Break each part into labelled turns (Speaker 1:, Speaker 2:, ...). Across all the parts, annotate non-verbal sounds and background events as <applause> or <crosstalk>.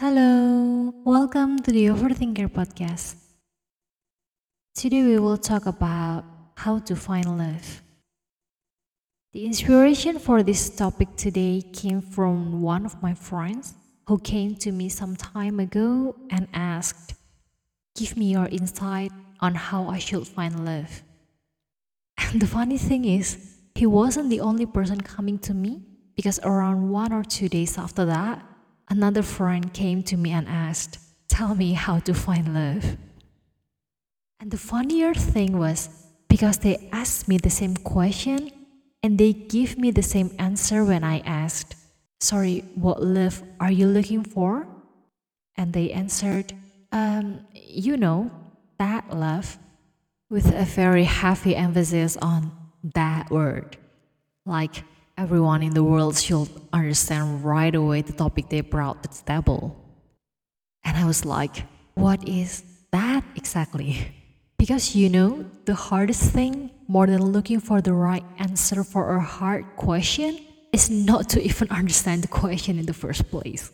Speaker 1: Hello, welcome to the Overthinker podcast. Today we will talk about how to find love. The inspiration for this topic today came from one of my friends who came to me some time ago and asked, Give me your insight on how I should find love. <laughs> And the funny thing is, he wasn't the only person coming to me because around one or two days after that, another friend came to me and asked, Tell me how to find love. And the funnier thing was, because they asked me the same question and they give me the same answer when I asked, Sorry, what love are you looking for? And they answered, Um, you know, that love, with a very heavy emphasis on that word. Like, everyone in the world should understand right away the topic they brought to the table. And I was like, what is that exactly? Because you know, the hardest thing, more than looking for the right answer for a hard question, is not to even <laughs> understand the question in the first place.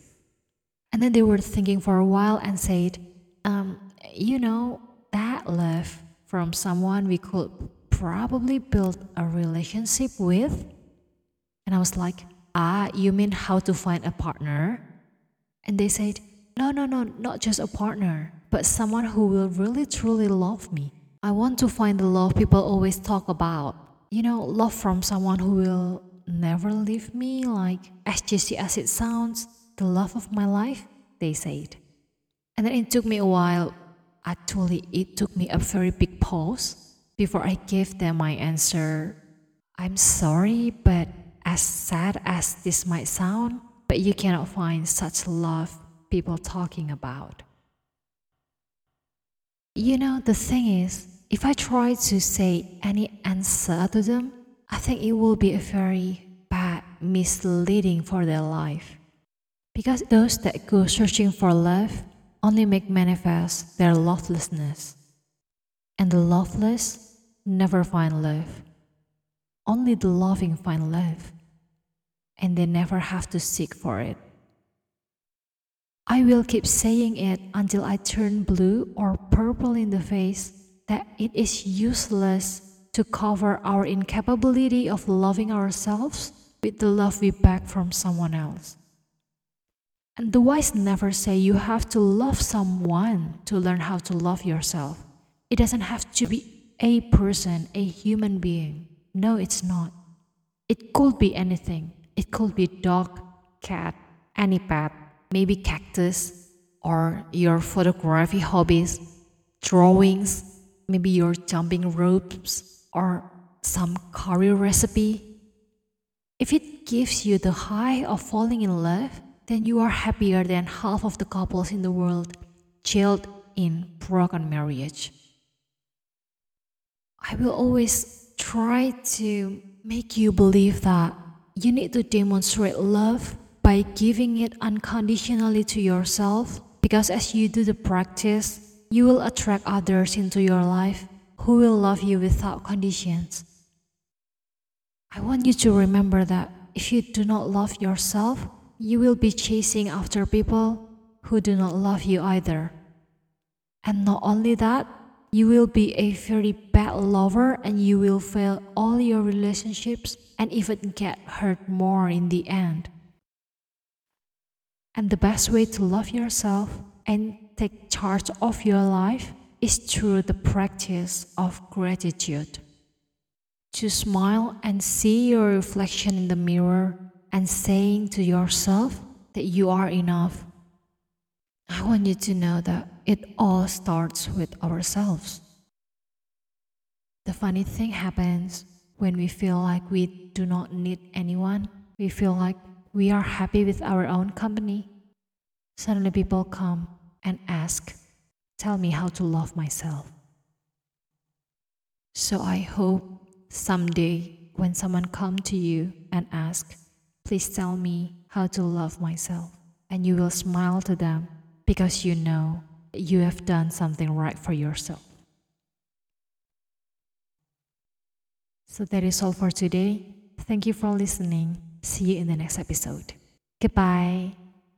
Speaker 1: And then they were thinking for a while and said, um, you know, that love from someone we could probably build a relationship with and I was like, Ah, you mean how to find a partner? And they said, No, no, no, not just a partner, but someone who will really truly love me. I want to find the love people always talk about. You know, love from someone who will never leave me, like as cheesy as it sounds, the love of my life, they said. And then it took me a while. Actually, it took me a very big pause before I gave them my answer. I'm sorry, but as sad as this might sound, but you cannot find such love people talking about. You know, the thing is, if I try to say any answer to them, I think it will be a very bad, misleading for their life. Because those that go searching for love only make manifest their lovelessness. And the loveless never find love. Only the loving find love and they never have to seek for it. I will keep saying it until I turn blue or purple in the face that it is useless to cover our incapability of loving ourselves with the love we beg from someone else. And the wise never say you have to love someone to learn how to love yourself. It doesn't have to be a person, a human being. No, it's not. It could be anything. It could be dog, cat, any pet, maybe cactus, or your photography hobbies, drawings, maybe your jumping ropes, or some curry recipe. If it gives you the high of falling in love, then you are happier than half of the couples in the world jailed in broken marriage. I will always try to make you believe that you need to demonstrate love by giving it unconditionally to yourself because as you do the practice, you will attract others into your life who will love you without conditions. I want you to remember that if you do not love yourself, you will be chasing after people who do not love you either. And not only that, you will be a very bad lover and you will fail all your relationships and even get hurt more in the end. And the best way to love yourself and take charge of your life is through the practice of gratitude. To smile and see your reflection in the mirror and saying to yourself that you are enough. I want you to know that it all starts with ourselves. The funny thing happens when we feel like we do not need anyone, we feel like we are happy with our own company. Suddenly, people come and ask, Tell me how to love myself. So I hope someday when someone come to you and ask, Please tell me how to love myself, and you will smile to them because you know you have done something right for yourself. So that is all for today. Thank you for listening. See you in the next episode. Goodbye.